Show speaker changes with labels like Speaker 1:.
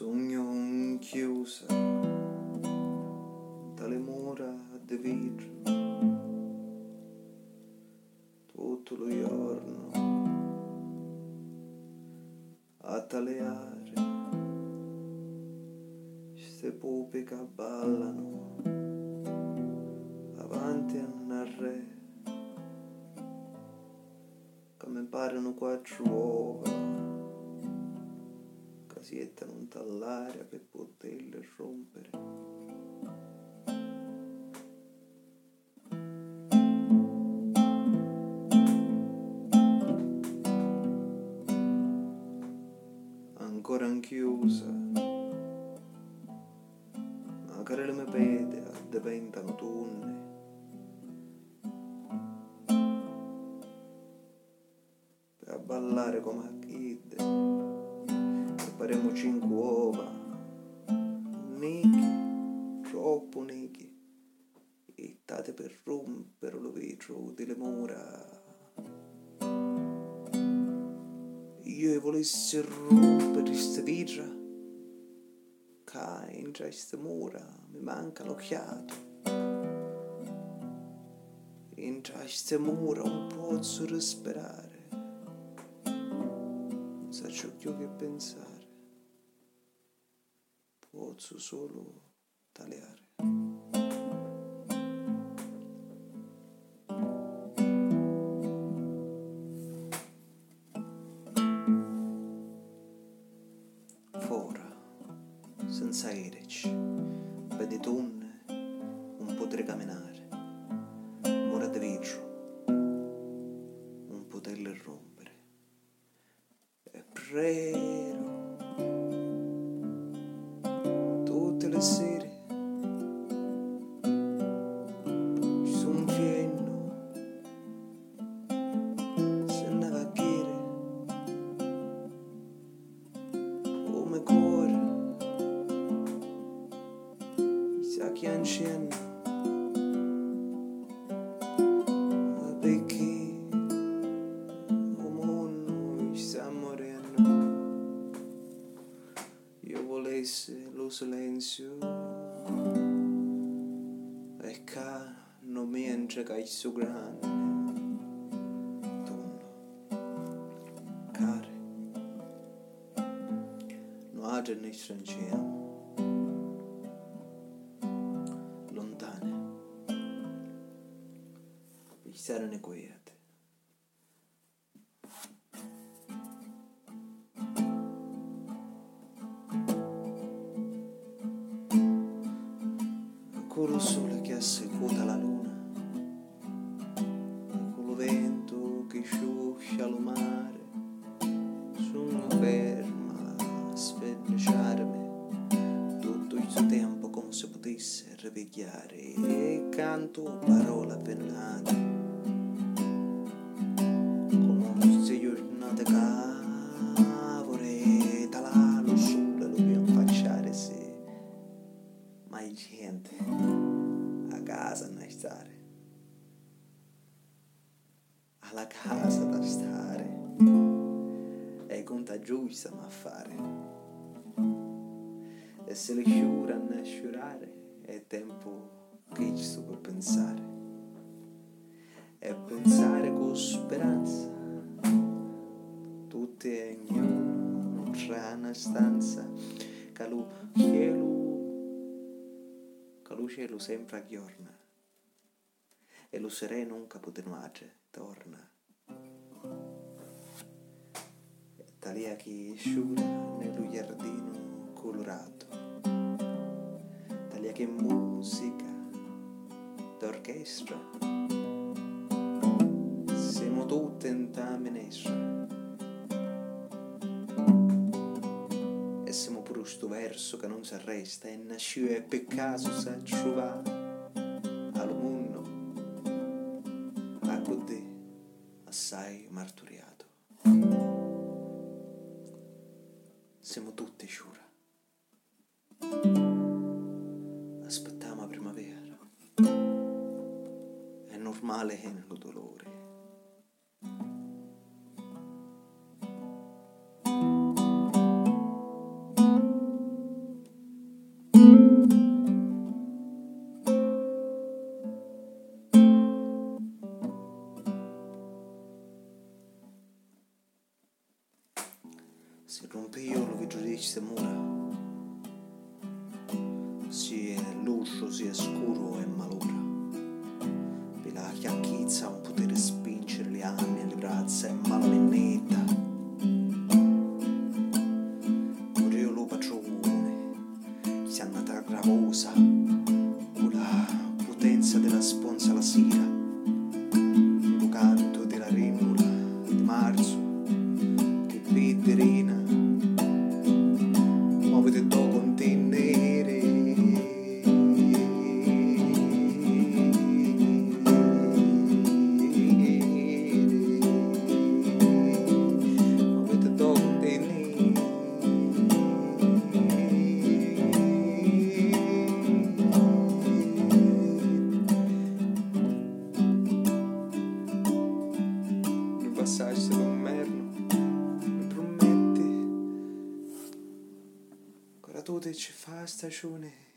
Speaker 1: sogno chiusa dalle mura di vetro tutto lo giorno a taleare queste pupe che ballano avanti a un re che mi parano quattro uova che si ettano all'aria per poterle rompere ancora anchiusa. Magari le mie pede diventano tunne. Per ballare come in uova, nichi, troppo nichi, e tate per rompere lo vetro delle mura. Io volessi rompere sta vitra, che entra queste mura, mi manca l'occhiato. Entra queste mura un pozzo respirare, non so ciò che pensare posso solo tagliare. senza erici, vedi tunne, un potere camminare, tutte le sere, ci sono pieno, se ne va a chiere, come cuore. sa che ancien perché o mondo sta morendo io volessi lo silenzio e che non mi entra che è grande tonno care non ha ne stranciamo Quello sole che assecuta la luna, quello vento che sciuscia lo mare, sono ferma a sferniciarmi tutto il suo tempo come se potesse ripigliare e canto parola cavore alla casa da stare. È contagiosa ma fare. E se le sciura a sciurare è tempo che ci sto per pensare. E pensare con speranza. Tutte e ognuno tra una stanza. Che lo cielo che lo cielo sempre aggiorna. E lo sereno un capotenuace torna. E talia che sciura nello giardino colorato. Talia che musica d'orchestra. Siamo tutte in ta minestra sto verso che non si arresta e nasciò e per caso sa trovare al mondo a codè assai marturiato. Siamo tutti sciura aspettiamo la primavera. È normale che nel dolore giudice mura. Si è l'uscio, si è scuro e malora. Per la chiacchizza un potere spingere le anime e le braccia e malamennetta. Moreo lo patrone, si è andata gravosa, tu ci fa stagione